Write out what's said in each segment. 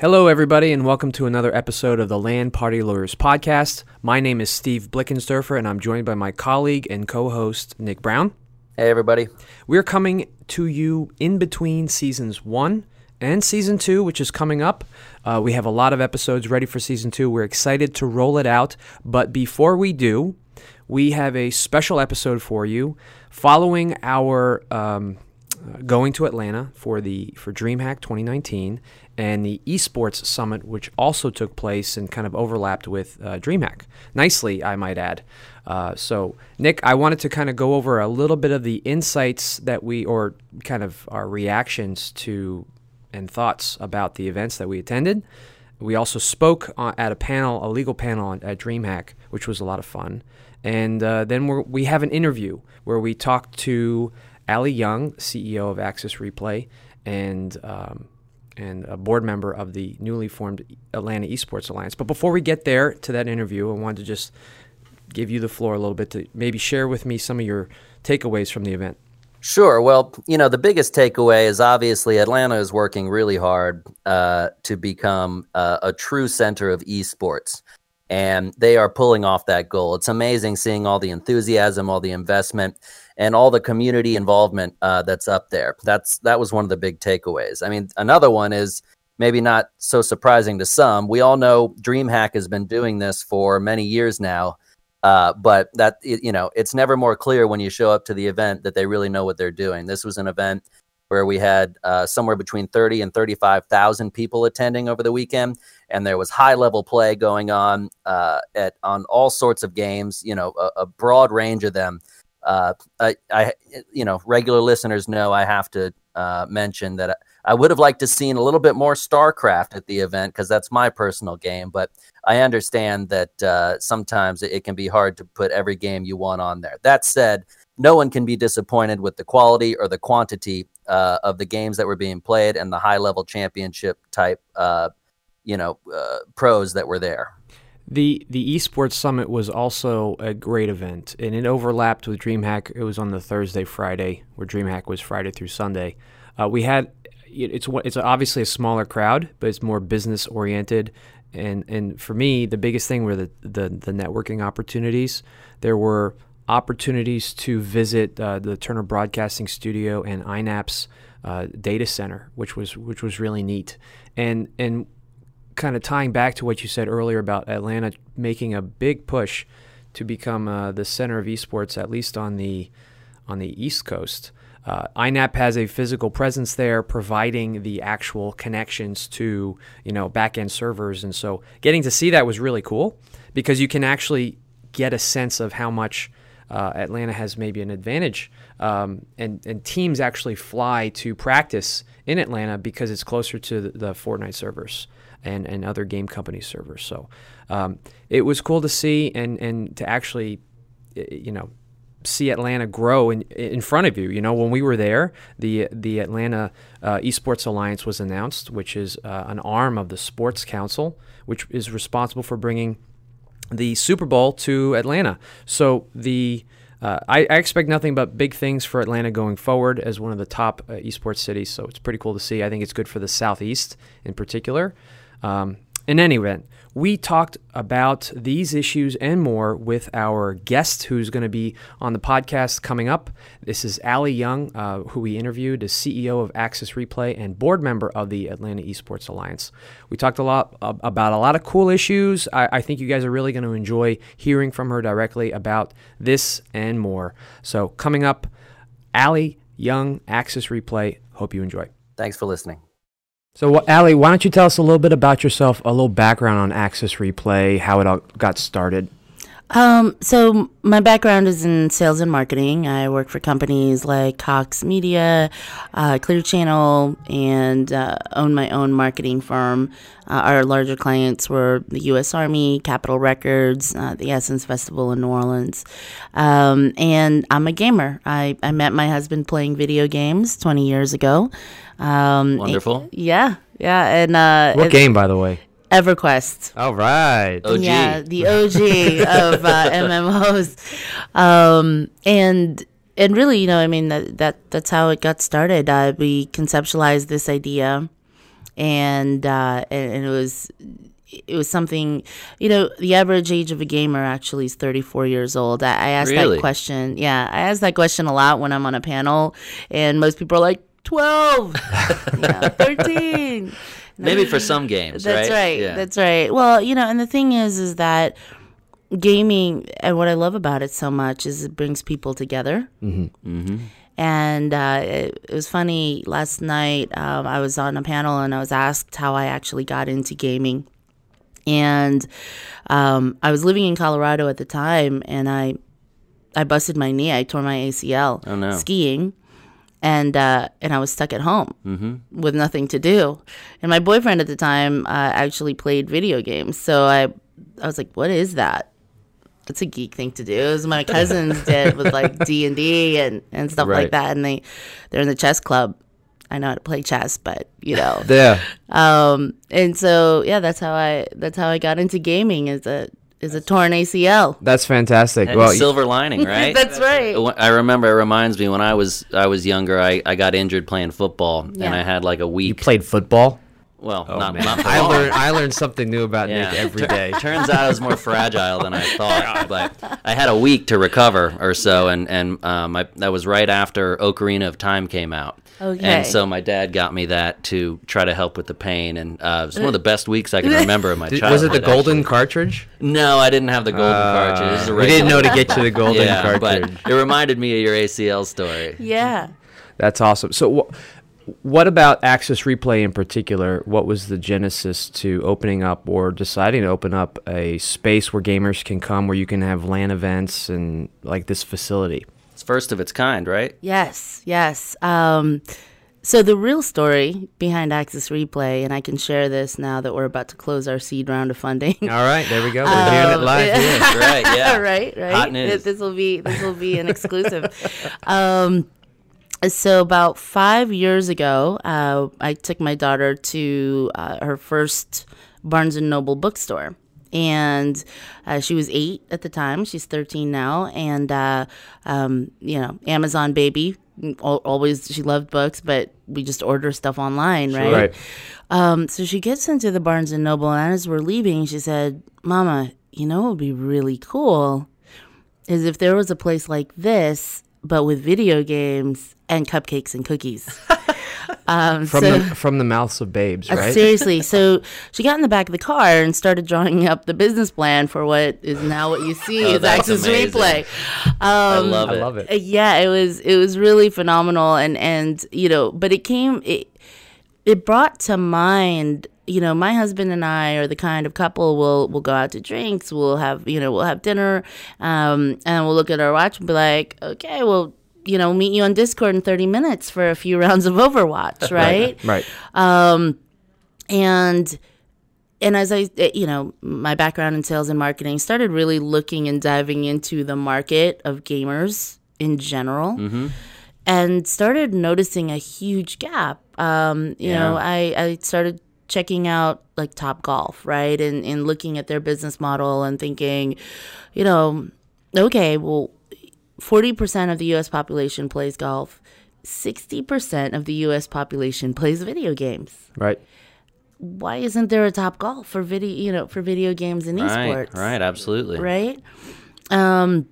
Hello, everybody, and welcome to another episode of the LAN Party Lawyers podcast. My name is Steve Blickensderfer, and I'm joined by my colleague and co host, Nick Brown. Hey, everybody. We're coming to you in between seasons one and season two, which is coming up. Uh, we have a lot of episodes ready for season two. We're excited to roll it out. But before we do, we have a special episode for you following our um, going to Atlanta for the for DreamHack 2019 and the esports summit, which also took place and kind of overlapped with uh, DreamHack. Nicely, I might add. Uh, so, Nick, I wanted to kind of go over a little bit of the insights that we, or kind of our reactions to and thoughts about the events that we attended. We also spoke at a panel, a legal panel at DreamHack, which was a lot of fun. And uh, then we have an interview where we talked to Ali Young, CEO of Access Replay, and um, and a board member of the newly formed Atlanta Esports Alliance. But before we get there to that interview, I wanted to just give you the floor a little bit to maybe share with me some of your takeaways from the event. Sure. Well, you know, the biggest takeaway is obviously Atlanta is working really hard uh, to become uh, a true center of esports. And they are pulling off that goal. It's amazing seeing all the enthusiasm, all the investment, and all the community involvement uh, that's up there. That's that was one of the big takeaways. I mean, another one is maybe not so surprising to some. We all know DreamHack has been doing this for many years now, uh, but that you know, it's never more clear when you show up to the event that they really know what they're doing. This was an event where we had uh, somewhere between 30 and 35,000 people attending over the weekend. And there was high level play going on uh, at on all sorts of games, you know, a, a broad range of them. Uh, I, I, you know, regular listeners know I have to uh, mention that I would have liked to seen a little bit more StarCraft at the event because that's my personal game. But I understand that uh, sometimes it, it can be hard to put every game you want on there. That said, no one can be disappointed with the quality or the quantity uh, of the games that were being played and the high level championship type, uh, you know, uh, pros that were there. The the esports summit was also a great event, and it overlapped with DreamHack. It was on the Thursday, Friday, where DreamHack was Friday through Sunday. Uh, we had it's it's obviously a smaller crowd, but it's more business oriented. And and for me, the biggest thing were the the, the networking opportunities. There were opportunities to visit uh, the Turner Broadcasting Studio and INAP's uh, data center, which was which was really neat. And and kind of tying back to what you said earlier about Atlanta making a big push to become uh, the center of esports, at least on the on the East Coast. Uh, INAP has a physical presence there, providing the actual connections to you know backend servers, and so getting to see that was really cool because you can actually get a sense of how much uh, Atlanta has maybe an advantage, um, and and teams actually fly to practice in Atlanta because it's closer to the, the Fortnite servers and, and other game company servers. So um, it was cool to see and, and to actually, you know, see Atlanta grow in in front of you. You know, when we were there, the the Atlanta uh, Esports Alliance was announced, which is uh, an arm of the Sports Council, which is responsible for bringing the Super Bowl to Atlanta. So the uh, I, I, expect nothing but big things for Atlanta going forward as one of the top uh, esports cities. So it's pretty cool to see. I think it's good for the Southeast in particular. Um, in any event, we talked about these issues and more with our guest who's going to be on the podcast coming up. This is Ali Young, uh, who we interviewed as CEO of Access Replay and board member of the Atlanta Esports Alliance. We talked a lot about a lot of cool issues. I, I think you guys are really going to enjoy hearing from her directly about this and more. So, coming up, Ali Young, Access Replay. Hope you enjoy. Thanks for listening. So, Ali, why don't you tell us a little bit about yourself, a little background on Access Replay, how it all got started? Um, so my background is in sales and marketing. I work for companies like Cox Media, uh, Clear Channel, and uh, own my own marketing firm. Uh, our larger clients were the U.S. Army, Capitol Records, uh, the Essence Festival in New Orleans. Um, and I'm a gamer. I, I met my husband playing video games 20 years ago. Um, Wonderful. yeah, yeah. And uh, what game, by the way? EverQuest. All right. OG. Yeah, the OG of uh, MMOs. Um, and and really, you know, I mean that that that's how it got started. Uh, we conceptualized this idea and uh, and, and it was it was something, you know, the average age of a gamer actually is 34 years old. I, I asked Really? that question. Yeah, I ask that question a lot when I'm on a panel, and most people are like, 12, you know, 13. Maybe for some games, That's right? right. Yeah. That's right. Well, you know, and the thing is, is that gaming, and what I love about it so much is it brings people together. Mm-hmm. And uh, it, it was funny last night. Um, I was on a panel and I was asked how I actually got into gaming. And um, I was living in Colorado at the time, and I I busted my knee. I tore my ACL Oh, no. skiing, and uh, and I was stuck at home with nothing to do. And my boyfriend at the time uh, actually played video games, so I I was like, "What is that?" It's a geek thing to do. It was my cousins did with like D and D and and stuff Right. like that, and they they're in the chess club. I know how to play chess, but you know, Yeah. um, and so yeah, that's how I that's how I got into gaming is a is a torn ACL. That's fantastic. And well, silver lining, right? That's right. I remember. It reminds me when I was I was younger. I, I got injured playing football, Yeah. and I had like a week. you played football? well, Oh, not, man. not for I learned I learned something new about Yeah. Nick every Tur- Turns out I was more fragile than I thought. But I had a week to recover or so, and and um, I, that was right after Ocarina of Time came out. Okay. And so my dad got me that to try to help with the pain, and uh, it was one of the best weeks I can remember in my childhood. was it the golden actually. cartridge? No, I didn't have the golden cartridge. This is we didn't know to get you the golden yeah, cartridge. but it reminded me of your ACL story. Yeah. That's awesome. So, wh- what about Access Replay in particular? What was the genesis to opening up or deciding to open up a space where gamers can come, where you can have LAN events and like this facility? It's first of its kind, right? Yes, yes. Um, so the real story behind Access Replay, and I can share this now that we're about to close our seed round of funding. All right, there we go. We're hearing it Um, live yeah. here. right, yeah. right, right. Hot news. This will be this will be an exclusive. um, so about five years ago, uh, I took my daughter to uh, her first Barnes and Noble bookstore. And uh, she was eight at the time. She's 13 now. And, uh, um, you know, Amazon baby. Always, she loved books, but we just order stuff online, right? Right. Um, so she gets into the Barnes and Noble, and as we're leaving, she said, "Mama, you know it would be really cool is if there was a place like this, but with video games and cupcakes and cookies." um, From so, the from the mouths of babes, uh, right? seriously, so she got in the back of the car and started drawing up the business plan for what is now what you see Oh, is that's Access amazing. Replay. I Um, love I it. love it. uh, yeah it was it was really phenomenal and and you know but it came it it brought to mind you know my husband and i are the kind of couple we'll we'll go out to drinks we'll have you know we'll have dinner um and we'll look at our watch and be like okay well you know meet you on discord in 30 minutes for a few rounds of overwatch right Right. Um and and as I, eh, you know, my background in sales and marketing started really looking and diving into the market of gamers in general, and started noticing a huge gap. Um, you know, I, I started checking out like Top Golf, right, and and looking at their business model and thinking, you know, okay, well, forty percent of the U.S. population plays golf. 60% of the US population plays video games Right. why isn't there a top golf for video you know for video games and Right, esports right, absolutely. right um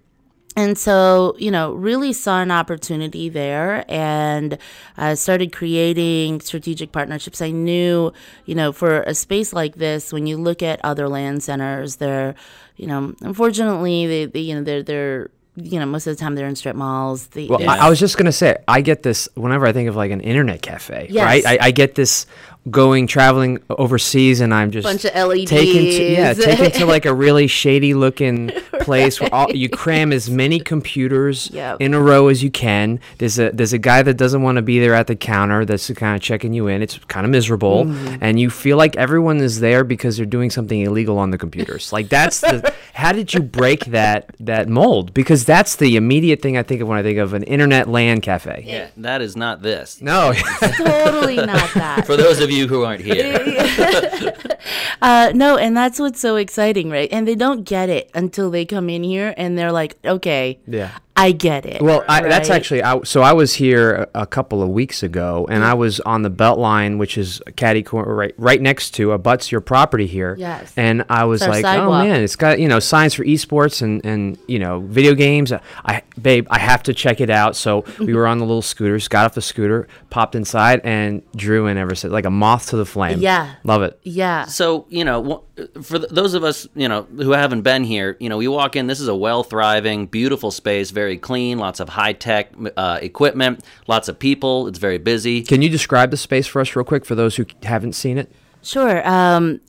and so you know really saw an opportunity there and uh, started creating strategic partnerships i knew you know for a space like this when you look at other LAN centers they're you know unfortunately they, they you know they're they're you know most of the time they're in strip malls they, Well, I, I was just gonna say, I get this whenever I think of like an internet cafe, Yes. right? I, I get this going traveling overseas, and I'm just Bunch of LEDs. taken to yeah, taken to like a really shady looking place where all, you cram as many computers Yep. in a row as you can. There's a there's a guy that doesn't want to be there at the counter that's kind of checking you in. It's kind of miserable, Mm-hmm. and you feel like everyone is there because they're doing something illegal on the computers. Like that's the how did you break that that mold? Because that's the immediate thing I think of when I think of an internet LAN cafe. Yeah, that is not this. No, totally not that For those of you who aren't here, Uh, no, and that's what's so exciting, right? And they don't get it until they come in here and they're like, okay, Yeah. I get it. Well, I, that's actually I, so. I was here a, a couple of weeks ago, and I mm. was on the Beltline, which is caddy corner right right next to uh, abuts your property here. Yes. And I was It's like, oh, sidewalk. oh man, it's got you know signs for esports and and you know video games. I babe, I have to check it out. So we were on the little scooters, got off the scooter, popped inside, and drew in ever since, like a moth to the flame. Yeah. love it. Yeah. So you know, wh- for th- those of us you know who haven't been here, you know, we walk in. This is a well thriving, beautiful space, very clean, lots of high tech uh, equipment, lots of people. It's very busy. Can you describe the space for us real quick for those who haven't seen it? Sure. Um,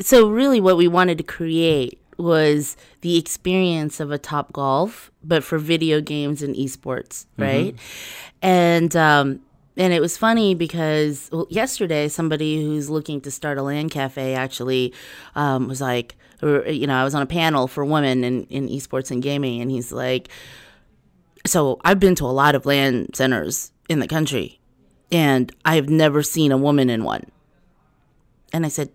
so really, what we wanted to create was the experience of a Top Golf, but for video games and esports, right? And um, and it was funny because well, yesterday somebody who's looking to start a LAN cafe actually um, was like, or, you know, I was on a panel for women in, in esports and gaming, and he's like, so I've been to a lot of LAN centers in the country, and I have never seen a woman in one. And I said,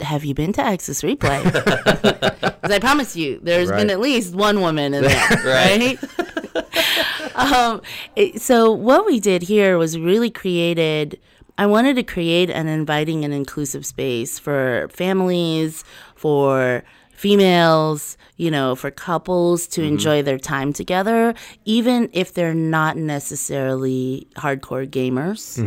Have you been to Access Replay? Because I promise you, there's been at least one woman in there, right? um, it- so, what we did here was really created. I wanted to create an inviting and inclusive space for families, for females, you know, for couples to enjoy their time together, even if they're not necessarily hardcore gamers.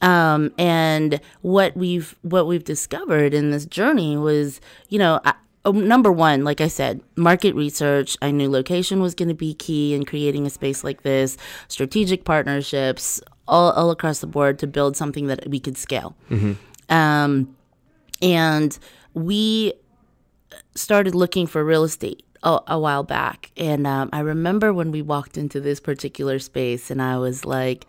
Um, and what we've what we've discovered in this journey was, you know, I, oh, number one, like I said, market research. I knew location was going to be key in creating a space like this. Strategic partnerships, all all across the board to build something that we could scale. Um, and we started looking for real estate a, a while back. And um, I remember when we walked into this particular space, and I was like,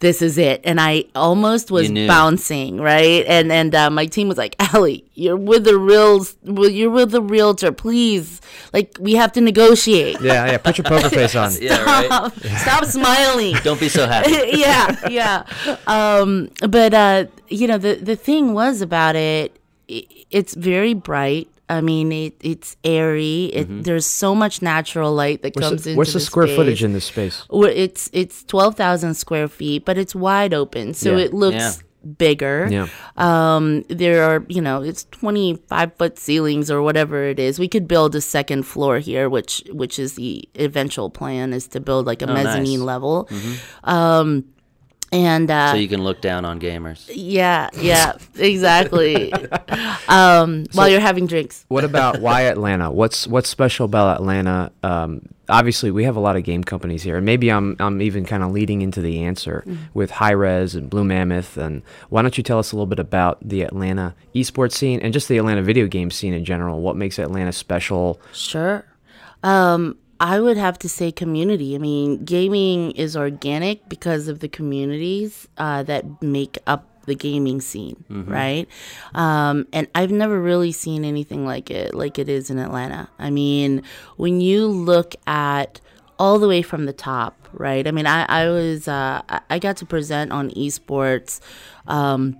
this is it. And I almost was bouncing, right? And and uh, my team was like, Allie, you're with the real, well, you're with the realtor. Please, like we have to negotiate. Yeah, yeah. Put your poker face on. Yeah, right. Stop, stop smiling Don't be so happy. yeah, yeah. Um, but uh, you know, the the thing was about it. it's very bright. I mean, it, it's airy. It, There's so much natural light that What's comes the, into what's the the square space. footage in this space? Well, It's it's twelve thousand square feet, but it's wide open, so Yeah. it looks Yeah. bigger. Yeah. Um, there are you know it's twenty five foot ceilings or whatever it is. We could build a second floor here, which which is the eventual plan is to build like a Oh, nice. mezzanine level. Um, and uh, so you can look down on gamers. yeah, yeah, exactly. um, while you're having drinks. What about why Atlanta? What's what's special about Atlanta? Um, obviously, we have a lot of game companies here, and maybe I'm I'm even kind of leading into the answer with Hi-Rez and Blue Mammoth. And why don't you tell us a little bit about the Atlanta esports scene and just the Atlanta video game scene in general? What makes Atlanta special? Sure. Um, I would have to say community. I mean, gaming is organic because of the communities uh, that make up the gaming scene, right? Um, and I've never really seen anything like it, like it is in Atlanta. I mean, when you look at all the way from the top, right? I mean, I, I was, uh, I- I got to present on esports. Um,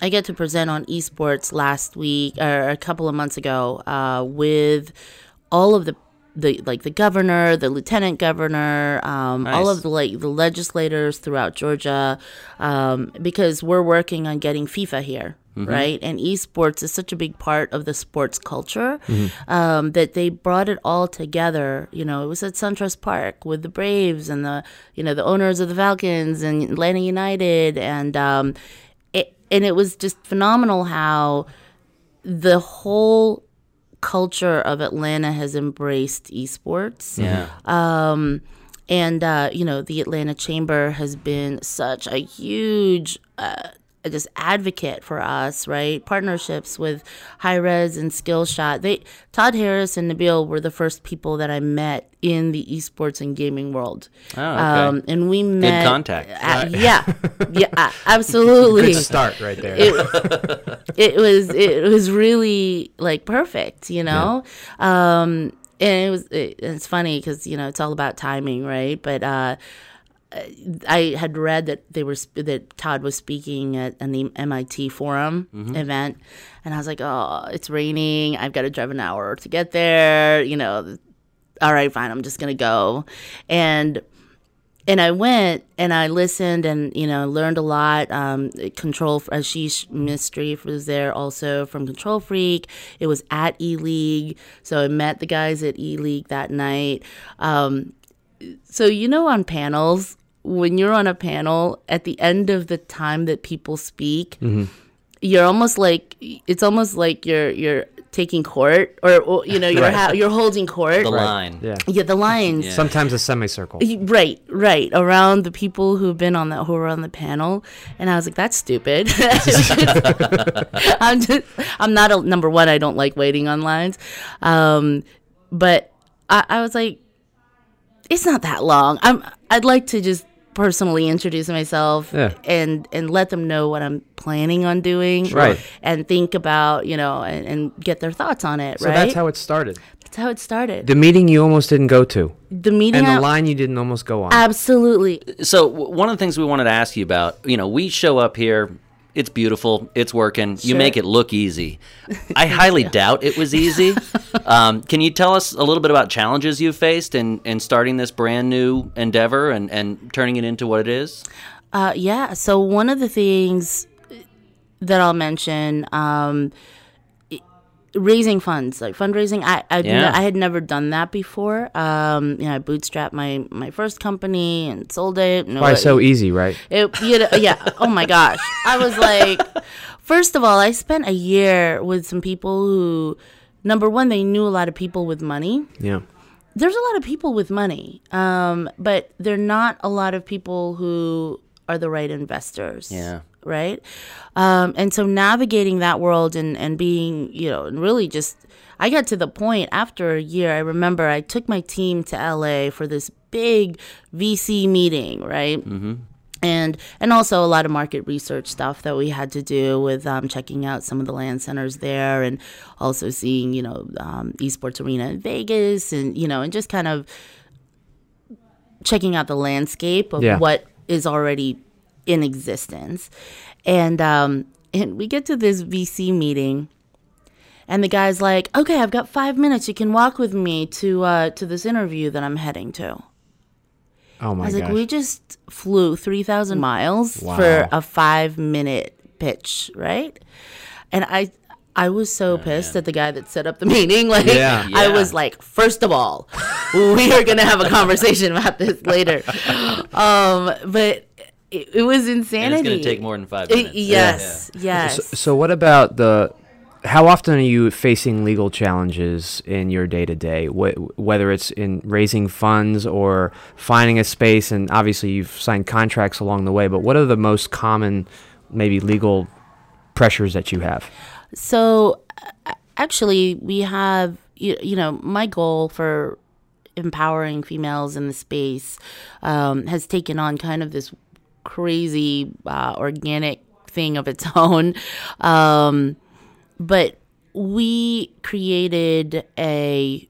I get to present on esports last week or a couple of months ago uh, with all of the the like the governor, the lieutenant governor, um, all of the like the legislators throughout Georgia, um, because we're working on getting FIFA here. Right, and esports is such a big part of the sports culture um, that they brought it all together. You know, it was at SunTrust Park with the Braves and the you know the owners of the Falcons and Atlanta United, and um, it, and it was just phenomenal how the whole culture of Atlanta has embraced esports. Yeah. Um, and uh, you know, the Atlanta Chamber has been such a huge uh, just advocate for us, right? Partnerships with Hi-Rez and Skillshot. They Todd Harris and Nabil were the first people that I met in the esports and gaming world. Oh, okay. Um, and we met Good contact. uh, yeah, yeah, absolutely Good start right there. it, it was it was really like perfect, you know. Um, and it was it, it's funny because you know it's all about timing, right? But uh, I had read that they were sp- that Todd was speaking at an MIT forum event, and I was like, oh, it's raining. I've got to drive an hour to get there. You know, all right, fine, I'm just gonna go, and and I went and I listened and you know learned a lot. Um, Control Ashish Mistry was there also from KontrolFreek. It was at E League, so I met the guys at E League that night. Um, so you know on panels when you're on a panel at the end of the time that people speak. You're almost like it's almost like you're you're taking court or, or you know you're Right. ha- you're holding court. The line. Yeah. Yeah, the lines. Yeah. Sometimes a semicircle. Right, right. Around the people who've been on the who were on the panel, and I was like, "That's stupid." I'm just, I'm not a number one. I don't like waiting on lines, um, but I, I was like, "It's not that long." I'm. I'd like to just personally introduce myself Yeah. and and let them know what I'm planning on doing, Right. And think about you know and, and get their thoughts on it. So right. that's how it started. That's how it started. The meeting you almost didn't go to, The meeting. and the I- line you didn't almost go on. Absolutely. So w- one of the things we wanted to ask you about, you know, we show up here. It's beautiful. It's working. You make it look easy. I highly doubt it was easy. um, can you tell us a little bit about challenges you faced in, in starting this brand new endeavor and, and turning it into what it is? Uh, yeah. So one of the things that I'll mention, um, raising funds, like fundraising. I I, Yeah. I had never done that before. Um, you know, I bootstrapped my my first company and sold it. No, Why it- so easy, right? It, you know, yeah. Oh my gosh. I was like, first of all, I spent a year with some people who, number one, they knew a lot of people with money Yeah. there's a lot of people with money, um, but they're not a lot of people who are the right investors. Yeah. Right. Um, and so navigating that world and, and being, you know, and really just, I got to the point after a year, I remember I took my team to LA for this big VC meeting, right? Mm-hmm. And and also a lot of market research stuff that we had to do with um, checking out some of the LAN centers there, and also seeing you know um, esports arena in Vegas, and you know and just kind of checking out the landscape of Yeah. what is already in existence. And um, and we get to this VC meeting, and the guy's like, "Okay, I've got five minutes. You can walk with me to uh, to this interview that I'm heading to." Oh my I was gosh. like, we just flew 3,000 miles Wow. for a five minute pitch, right? And I. I was so pissed at the guy that set up the meeting. Like, Yeah. I was like, first of all, we are gonna have a conversation about this later. Um, but it, it was And insanity. it's going to take more than five minutes. yes, yes. So, so what about the? How often are you facing legal challenges in your day to day? Whether it's in raising funds or finding a space, and obviously you've signed contracts along the way. But what are the most common, maybe legal pressures that you have? So uh, actually, we have you, you know my goal for empowering females in the space um, has taken on kind of this crazy uh, organic thing of its own. Um, but we created a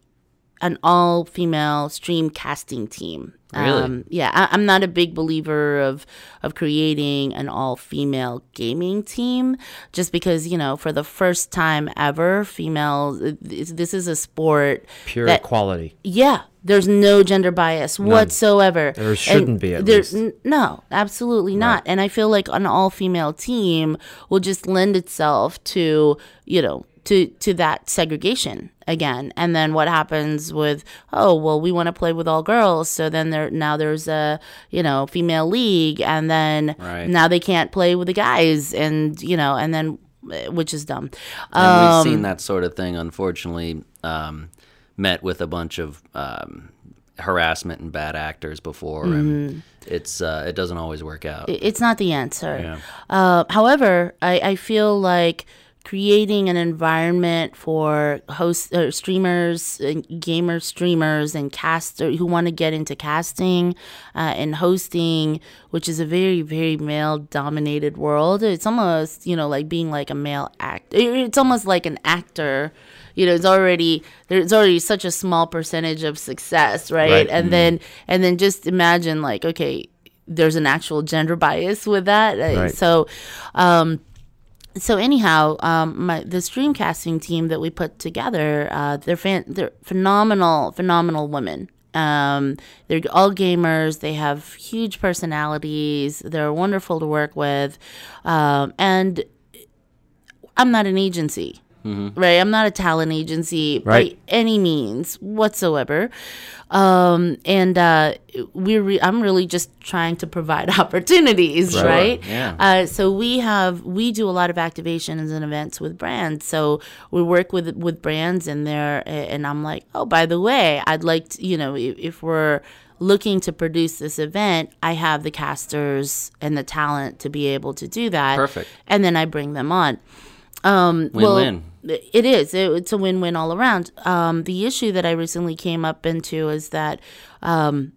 an all female stream casting team. Really? Um, yeah, I, I'm not a big believer of of creating an all female gaming team, just because you know, for the first time ever, females. This, is a sport. Pure that- equality. Yeah, there's no gender bias whatsoever. There shouldn't be, at there- n- no, absolutely not. And I feel like an all female team will just lend itself to, you know, to to that segregation again. And then what happens with, oh, well, we want to play with all girls, so then there now there's a, you know, female league and then Right. now they can't play with the guys and, you know, and then eh, which is dumb. And Um, we've seen that sort of thing, unfortunately, um, met with a bunch of um, harassment and bad actors before, Mm-hmm. and it's uh, it doesn't always work out. it's not the answer. Yeah. Uh, however, I, I feel like creating an environment for host uh, streamers, and gamer streamers, and caster who want to get into casting uh, and hosting, which is a very very male dominated world. It's almost you know like being like a male act. It's almost like an actor. You know, it's already there's already such a small percentage of success, right? Right. And then and then just imagine like okay, there's an actual gender bias with that. Uh, Right. So, um, so anyhow, um, my the streamcasting team that we put together, uh, they're fan, they're phenomenal, phenomenal women. Um, they're all gamers. They have huge personalities. They're wonderful to work with, um, and I'm not an agency. Right, I'm not a talent agency Right. by any means whatsoever, um, and uh, we re- I'm really just trying to provide opportunities, Right. right? Yeah. Uh, so we have we do a lot of activations and events with brands. So we work with with brands and there, and I'm like, oh, by the way, I'd like to, you know, if, if we're looking to produce this event, I have the casters and the talent to be able to do that. Perfect. And then I bring them on. Um, well, Win-win. it is. It, it's a win-win all around. Um, the issue that I recently came up into is that, um,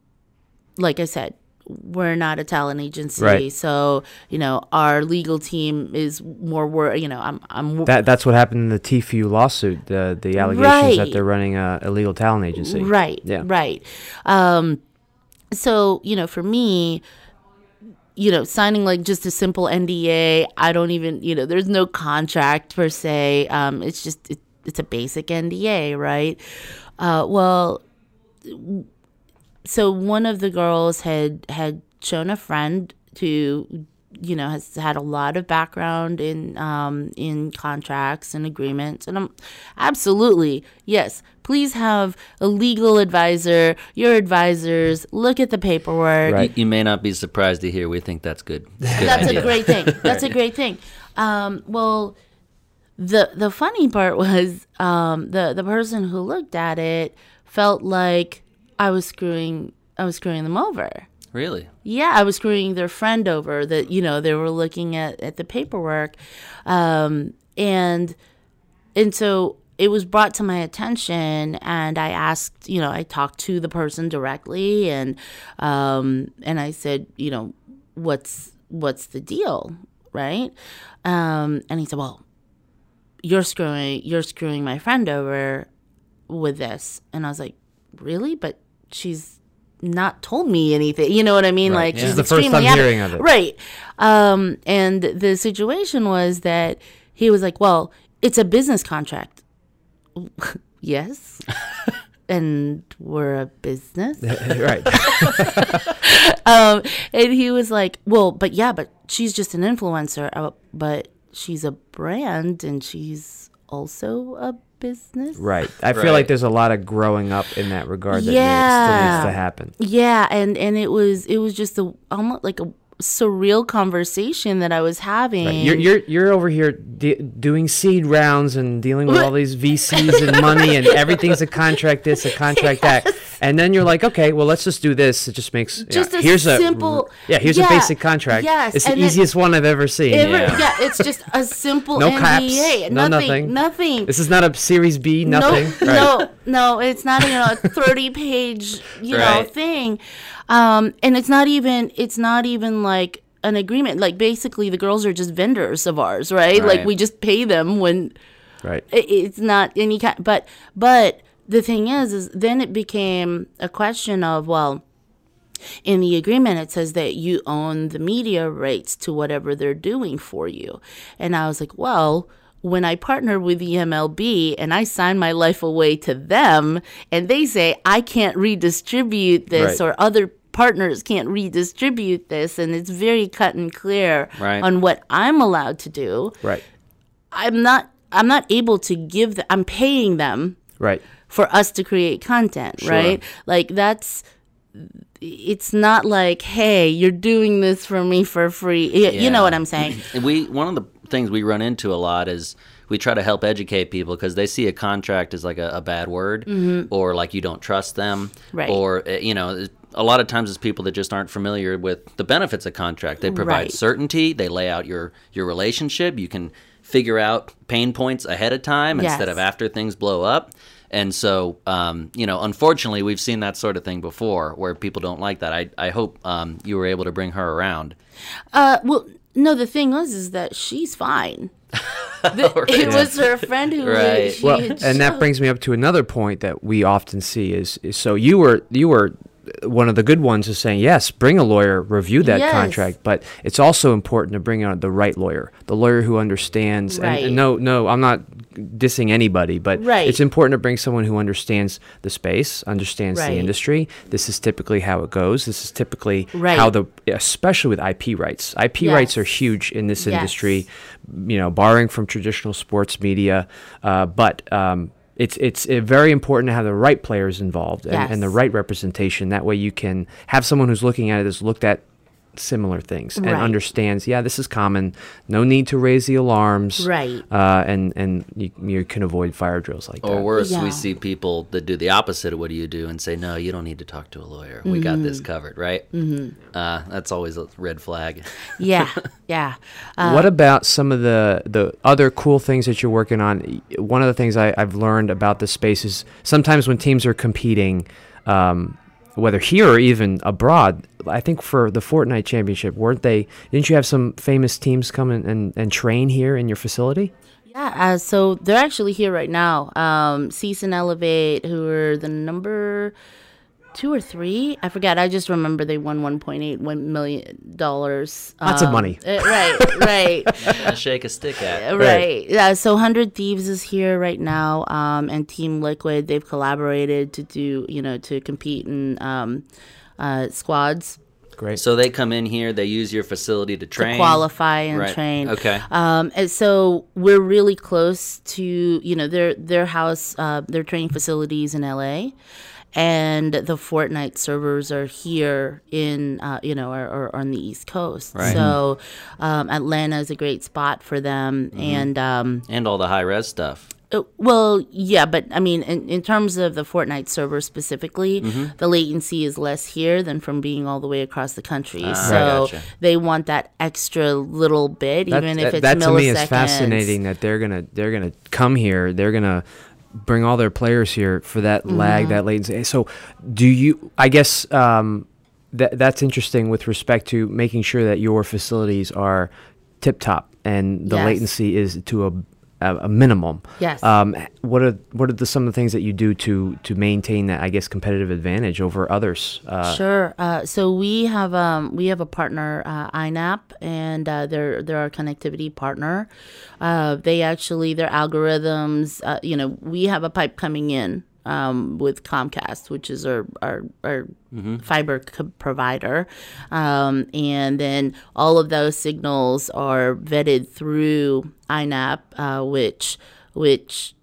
like I said, we're not a talent agency, Right. so you know our legal team is more. Wor- you know, I'm. I'm. That that's what happened in the Tfue lawsuit. The the allegations that they're running a illegal talent agency. Right. Yeah. Right. Um, so you know, for me, you know, signing like just a simple NDA, I don't even, you know, there's no contract per se. Um, it's just it, it's a basic NDA, right? Uh, well, so one of the girls had had shown a friend who you know has had a lot of background in um in contracts and agreements and I'm absolutely yes please have a legal advisor your advisors look at the paperwork Right. You, you may not be surprised to hear we think that's good. Good that's idea. a great thing. That's a great thing. Um, well, the the funny part was um, the the person who looked at it felt like I was screwing I was screwing them over. Really? Yeah, I was screwing their friend over. That you know they were looking at at the paperwork, um, and and so it was brought to my attention and i asked you know i talked to the person directly and um and i said you know what's what's the deal right um and he said well you're screwing you're screwing my friend over with this and i was like really but she's not told me anything you know what i mean like This she's is the first extremely hearing of it. Right. Um, and the situation was that he was like, well, it's a business contract. yes. and we're a business. right. Um, and he was like, well, but yeah, but she's just an influencer. Uh, but she's a brand and she's also a business. Right. I feel like there's a lot of growing up in that regard that still Yeah. needs to happen. Yeah, and and it was it was just a almost like a surreal conversation that I was having. Right. You're, you're you're over here de- doing seed rounds and dealing with all these VCs and money and everything's a contract this, a contract that, and then you're like, okay, well, let's just do this. It just makes yeah, a here's simple- yeah, here's yeah, a basic contract. yes, it's the easiest one I've ever seen. Yeah. yeah. it's just a simple No NDA. caps, no nothing, nothing. nothing. This is not a Series B, nothing. No, right. no, no. It's not you know a thirty-page you know thing, um, and it's not even it's not even like an agreement. Like basically, the girls are just vendors of ours, right? Like we just pay them when Right. it, it's not any kind. But but the thing is, is then it became a question of well. In the agreement, it says that you own the media rights to whatever they're doing for you. And I was like, well, when I partner with the MLB and I sign my life away to them, and they say I can't redistribute this Right. or other partners can't redistribute this, and it's very cut and clear Right. on what I'm allowed to do. Right. I'm not I'm not able to give the, I'm paying them Right. For us to create content, right? Like that's it's not like, hey, you're doing this for me for free. Y- You know what I'm saying? We one of the things we run into a lot is we try to help educate people because they see a contract as like a, a bad word or like you don't trust them Mm-hmm. Right. or uh, you know a lot of times it's people that just aren't familiar with the benefits of contract they provide Right. certainty they lay out your your relationship you can figure out pain points ahead of time instead of after things blow up. And so um, you know unfortunately we've seen that sort of thing before where people don't like that. I, I hope um, you were able to bring her around. Uh, well, no, the thing was is that she's fine. The- It was her friend who Right. she Well, and that brings me up to another point that we often see is, is so you were you were one of the good ones is saying yes, bring a lawyer, review that Yes. contract, but it's also important to bring on the right lawyer, the lawyer who understands. And, Right. and no, no, I'm not dissing anybody, but Right. it's important to bring someone who understands the space, understands Right. the industry. This is typically how it goes. This is typically how the, especially with IP rights. IP rights are huge in this Yes. industry. You know, borrowing from traditional sports media, uh, but. Um, it's it's uh, very important to have the right players involved and, and the right representation. That way, you can have someone who's looking at it has looked at similar things and understands. Yeah, this is common. No need to raise the alarms. Right. Uh, and and you, you can avoid fire drills like Or that. Or worse, Yeah. we see people that do the opposite of what do you do and say, no, you don't need to talk to a lawyer. We got this covered, right? Mm-hmm. Uh, that's always a red flag. Yeah, yeah. Uh, what about some of the the other cool things that you're working on? One of the things I, I've learned about the space is sometimes when teams are competing, um, whether here or even abroad, I think for the Fortnite Championship, weren't they? Didn't you have some famous teams come and, and train here in your facility? Yeah, uh, so they're actually here right now. Um, Ceice and Elevate, who are the number two or three, I forget. I just remember they won 1.8 one million dollars. Lots of money. uh, right, right. Wanna shake a stick at. Right. Yeah. So Hundred Thieves is here right now, um, and Team Liquid. They've collaborated to do, you know, to compete in um, uh, squads Great. So they come in here, they use your facility to train. to qualify and Right. train. Okay. Um, and so we're really close to, you know, their their house, uh, their training facilities in LA. And the Fortnite servers are here in, uh, you know, are, are on the East Coast. Right. So um, Atlanta is a great spot for them. Mm-hmm. And um, And all the Hi-Rez stuff. uh, well, yeah, but I mean, in, in terms of the Fortnite server specifically, Mm-hmm. the latency is less here than from being all the way across the country. Ah, so gotcha. they want that extra little bit, That, even if that- it's that to me is fascinating that they're gonna they're gonna come here. They're gonna bring all their players here for that lag, Mm-hmm. that latency. So, do you? I guess um, that that's interesting with respect to making sure that your facilities are tip top and the Yes. latency is to a a, a minimum. Yes. Um, what are what are the, some of the things that you do to to maintain that I guess competitive advantage over others? Uh, Sure. Uh, so we have um, we have a partner, uh, INAP, and uh, they're they're our connectivity partner. Uh, they actually their algorithms. Uh, you know, we have a pipe coming in um, with Comcast, which is our our, our fiber co- provider, um, and then all of those signals are vetted through INAP, uh, which which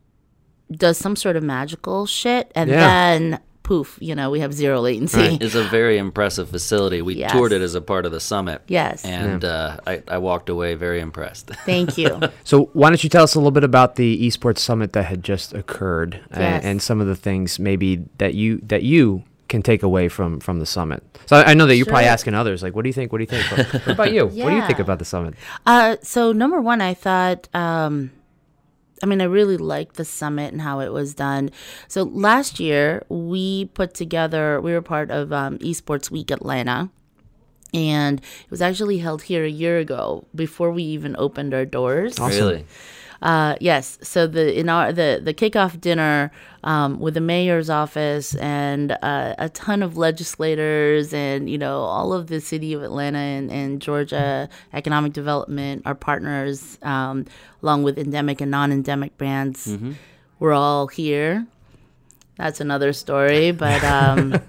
does some sort of magical shit, and Yeah. then poof, you know, we have zero latency. It's a very impressive facility. We Yes. toured it as a part of the summit. Yes. And uh, I, I walked away very impressed. Thank you. So why don't you tell us a little bit about the esports summit that had just occurred Yes. and, some of the things maybe that you that you can take away from from the summit. So I, I know that you're probably asking others like, what do you think? What do you think? But what about you? What do you think about the summit? Uh, so number one, I thought, um, I mean, I really liked the summit and how it was done. So last year we put together, we were part of um, Esports Week Atlanta. And it was actually held here a year ago before we even opened our doors. Really? Uh, yes. So the in our the the kickoff dinner um, with the mayor's office and uh, a ton of legislators and you know all of the city of Atlanta and, and Georgia economic development, our partners, um, along with endemic and non-endemic brands, we're all here. That's another story, but um,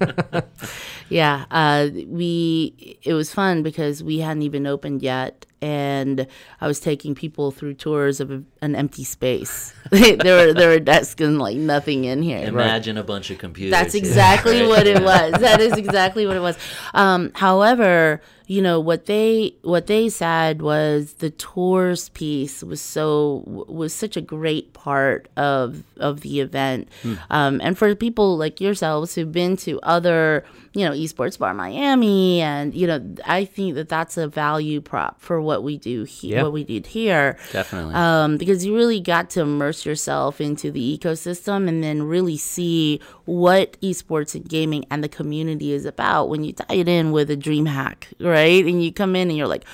yeah, uh, we it was fun because we hadn't even opened yet, and I was taking people through tours of a, an empty space. there were there were desks and like nothing in here. Imagine a bunch of computers. That's exactly right? what it was. That is exactly what it was. Um, however, you know what they what they said was the tours piece was so was such a great part of of the event, um, and for people like yourselves who've been to other you know esports bar Miami, and you know I think that that's a value prop for what we do here, Yeah. what we did here Definitely. um, because you really got to immerse yourself into the ecosystem and then really see what esports and gaming and the community is about when you tie it in with a DreamHack, right? And you come in and you're like,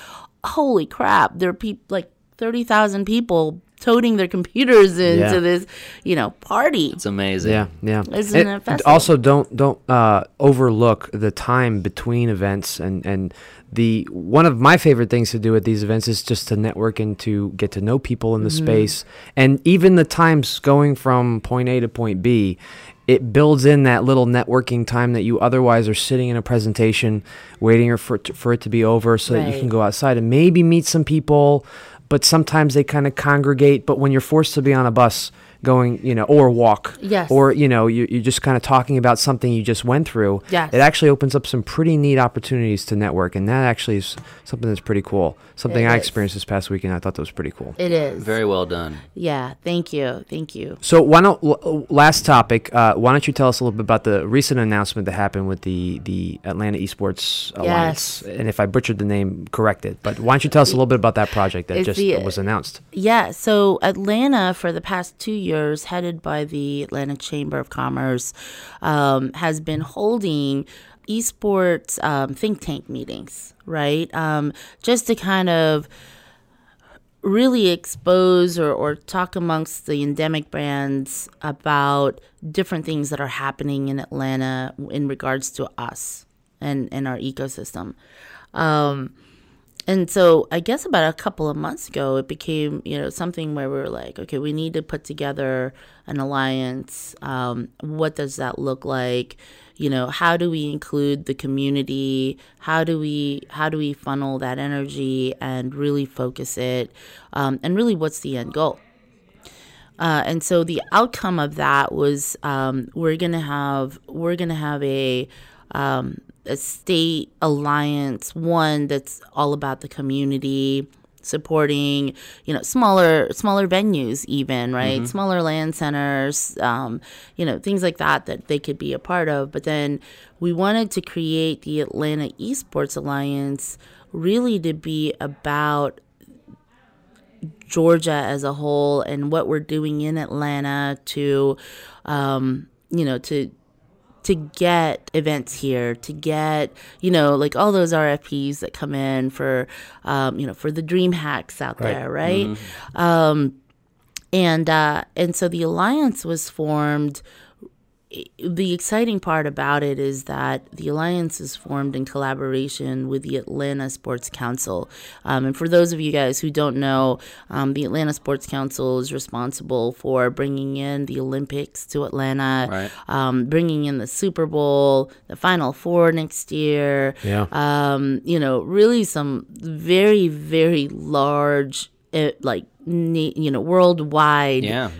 holy crap, there are people like 30,000 people toting their computers into Yeah. this, you know, party. It's amazing. Yeah, yeah. Isn't And- it and fascinating? also, don't don't uh, overlook the time between events and and the one of my favorite things to do at these events is just to network and to get to know people in the Mm-hmm. space, and even the times going from point A to point B. It builds in that little networking time that you otherwise are sitting in a presentation, waiting for it to, for it to be over, so that you can go outside and maybe meet some people. But sometimes they kind of congregate. But when you're forced to be on a bus, going, you know, or walk, Yes. or you know, you, you're just kind of talking about something you just went through. Yes. It actually opens up some pretty neat opportunities to network, and that actually is something that's pretty cool. Something It I is. experienced this past weekend. I thought that was pretty cool. It is. Very well done. yeah. Thank you. Thank you. So why don't last topic? Uh, why don't you tell us a little bit about the recent announcement that happened with the the Atlanta Esports Alliance? Yes. And if I butchered the name, correct it. But why don't you tell us a little bit about that project that It's just the- was announced? Yeah, so Atlanta, for the past two years, headed by the Atlanta Chamber of Commerce, um, has been holding esports um, think tank meetings, right? Um, just to kind of really expose or, or talk amongst the endemic brands about different things that are happening in Atlanta in regards to us and, and our ecosystem. Um, and so I guess about a couple of months ago, it became, you know, something where we were like, okay, we need to put together an alliance. Um, what does that look like? You know, how do we include the community? How do we how do we funnel that energy and really focus it? Um, and really, what's the end goal? Uh, and so the outcome of that was um, we're gonna have we're gonna have a um, a state alliance one that's all about the community supporting you know smaller smaller venues even right? Smaller LAN centers um, you know things like that that they could be a part of. But then we wanted to create the atlanta esports alliance really to be about Georgia as a whole and what we're doing in Atlanta to, um, you know, to to get events here, to get you know like all those RFPs that come in for, um, you know, for the DreamHacks out Right. there, right? Um, and uh, and so the alliance was formed the exciting part about it is that the alliance is formed in collaboration with the Atlanta Sports Council. Um, and for those of you guys who don't know, um, the Atlanta Sports Council is responsible for bringing in the Olympics to Atlanta, Right. um, bringing in the Super Bowl, the Final Four next year. Yeah. Um, you know, really some very, very large, uh, like, you know, worldwide Yeah.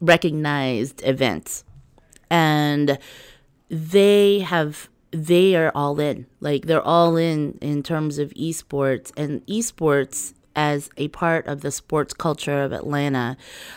recognized events and they have they are all in. Like they're all in in terms of esports and esports as a part of the sports culture of Atlanta.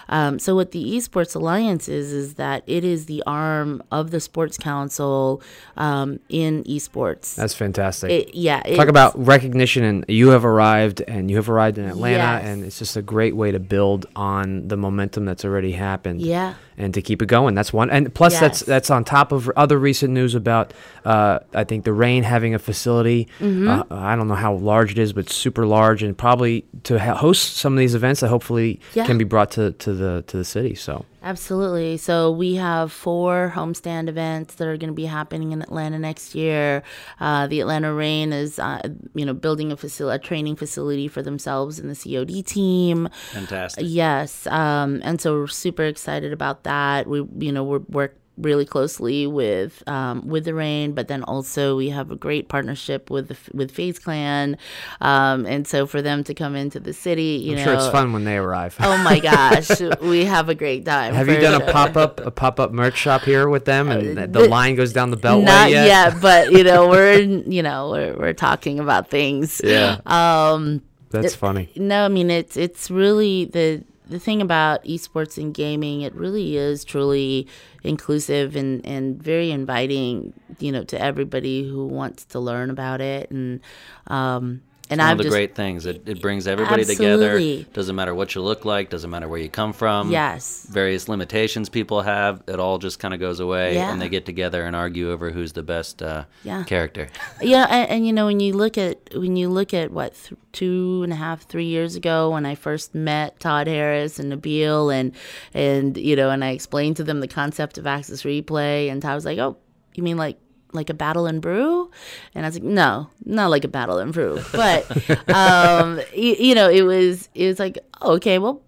Um, so what the Esports Alliance is is that it is the arm of the Sports Council um, in esports. That's fantastic. It- yeah, Talk about recognition, and you have arrived, and you have arrived in Atlanta, Yes. and it's just a great way to build on the momentum that's already happened. yeah. and to keep it going. That's one, and plus that's that's on top of other recent news about. Uh, I think the Reign having a facility. Mm-hmm. Uh, I don't know how large it is, but super large, and probably to ha- host some of these events that hopefully Yeah. can be brought to, to the to the city. So Absolutely. So we have four homestand events that are going to be happening in Atlanta next year. Uh, the Atlanta Reign is, uh, you know, building a facility, a training facility for themselves and the COD team. Fantastic. Yes, um, and so we're super excited about that. We, you know, we're work really closely with um, with the Reign, but then also we have a great partnership with the, with FaZe Clan, um, and so for them to come into the city, you I'm know, sure it's fun when they arrive. Oh my gosh, we have a great time. have you done a pop up a pop up merch shop here with them, and the, the- line goes down the beltway Not yet? yet, but you know we're you know we're we're talking about things. Yeah, Um, that's funny. no, I mean it's it's really the the thing about esports and gaming. It really is truly inclusive and and very inviting. You know, to everybody who wants to learn about it and. Um, and One I've of the just great things. It, it brings everybody together. Absolutely. Doesn't matter what you look like. Doesn't matter where you come from. Yes. Various limitations people have. It all just kind of goes away, Yeah. and they get together and argue over who's the best uh, Yeah. character. yeah and, and you know when you look at when you look at what th- two and a half three years ago when i first met todd harris and nabil and and you know and i explained to them the concept of access replay and todd was like oh you mean like like a battle and brew? And i was like no not like a battle and brew. But um you, you know it was it was like oh, okay well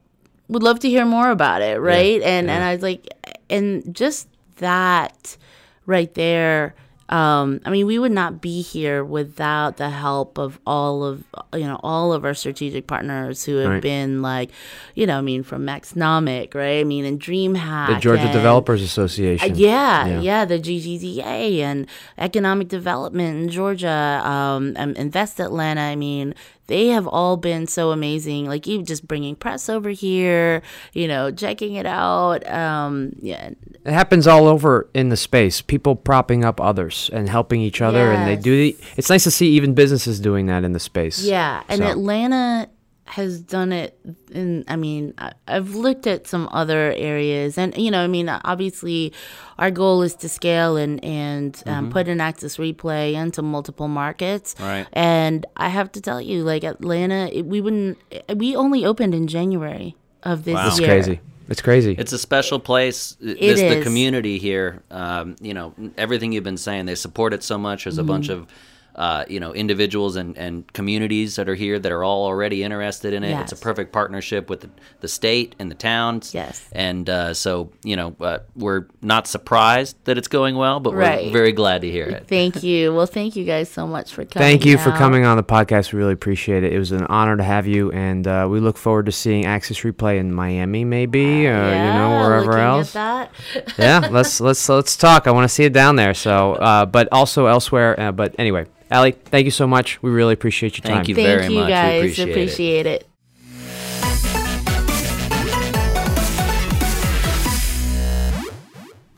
would love to hear more about it right? And and i was like and just that right there um, I mean, we would not be here without the help of all of you know all of our strategic partners who have Right. been like, you know, I mean, from Maxnomic, right? I mean, and DreamHack, The Georgia and- Developers uh, Association. yeah, Yeah. yeah, the GGDA and economic development in Georgia, um, Invest Atlanta. I mean, they have all been so amazing. Like you just bringing press over here, you know, checking it out. Um, yeah, It happens all over in the space. People propping up others and helping each other, and they do. The, it's nice to see even businesses doing that in the space. Yeah, and So- Atlanta has done it. In I mean, I, I've looked at some other areas, and you know, I mean, obviously, our goal is to scale and and um, put an access replay into multiple markets. Right. And I have to tell you, like Atlanta, it, we wouldn't. We only opened in January of this Wow. It's year. crazy. It's crazy. It's a special place. This, The community here, um, you know, everything you've been saying, they support it so much. There's a bunch Mm-hmm. of, uh, you know, individuals and, and communities that are here that are all already interested in it. It's a perfect partnership with the, the state and the towns. Yes. And uh, so, you know, uh, we're not surprised that it's going well, but we're very glad to hear it. Thank you. Well, thank you guys so much for coming. Thank you for coming on the podcast. We really appreciate it. It was an honor to have you, and uh, we look forward to seeing Access Replay in Miami, maybe, or you know, wherever looking at else. that. yeah, let's let's let's talk. I want to see it down there. So, uh, but also elsewhere. Uh, but anyway, Allie, thank you so much. We really appreciate your time. Thank you Thank very you much. We guys. appreciate it. appreciate it.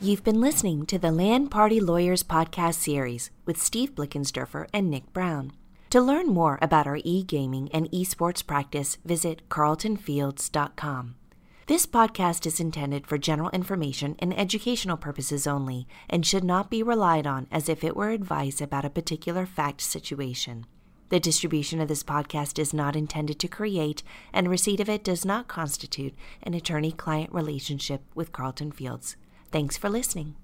You've been listening to the LAN Party Lawyers podcast series with Steve Blickensderfer and Nick Brown. To learn more about our e gaming and esports practice, visit carltonfields.com. This podcast is intended for general information and educational purposes only and should not be relied on as if it were advice about a particular fact situation. The distribution of this podcast is not intended to create, and receipt of it does not constitute an attorney client relationship with Carlton Fields. Thanks for listening.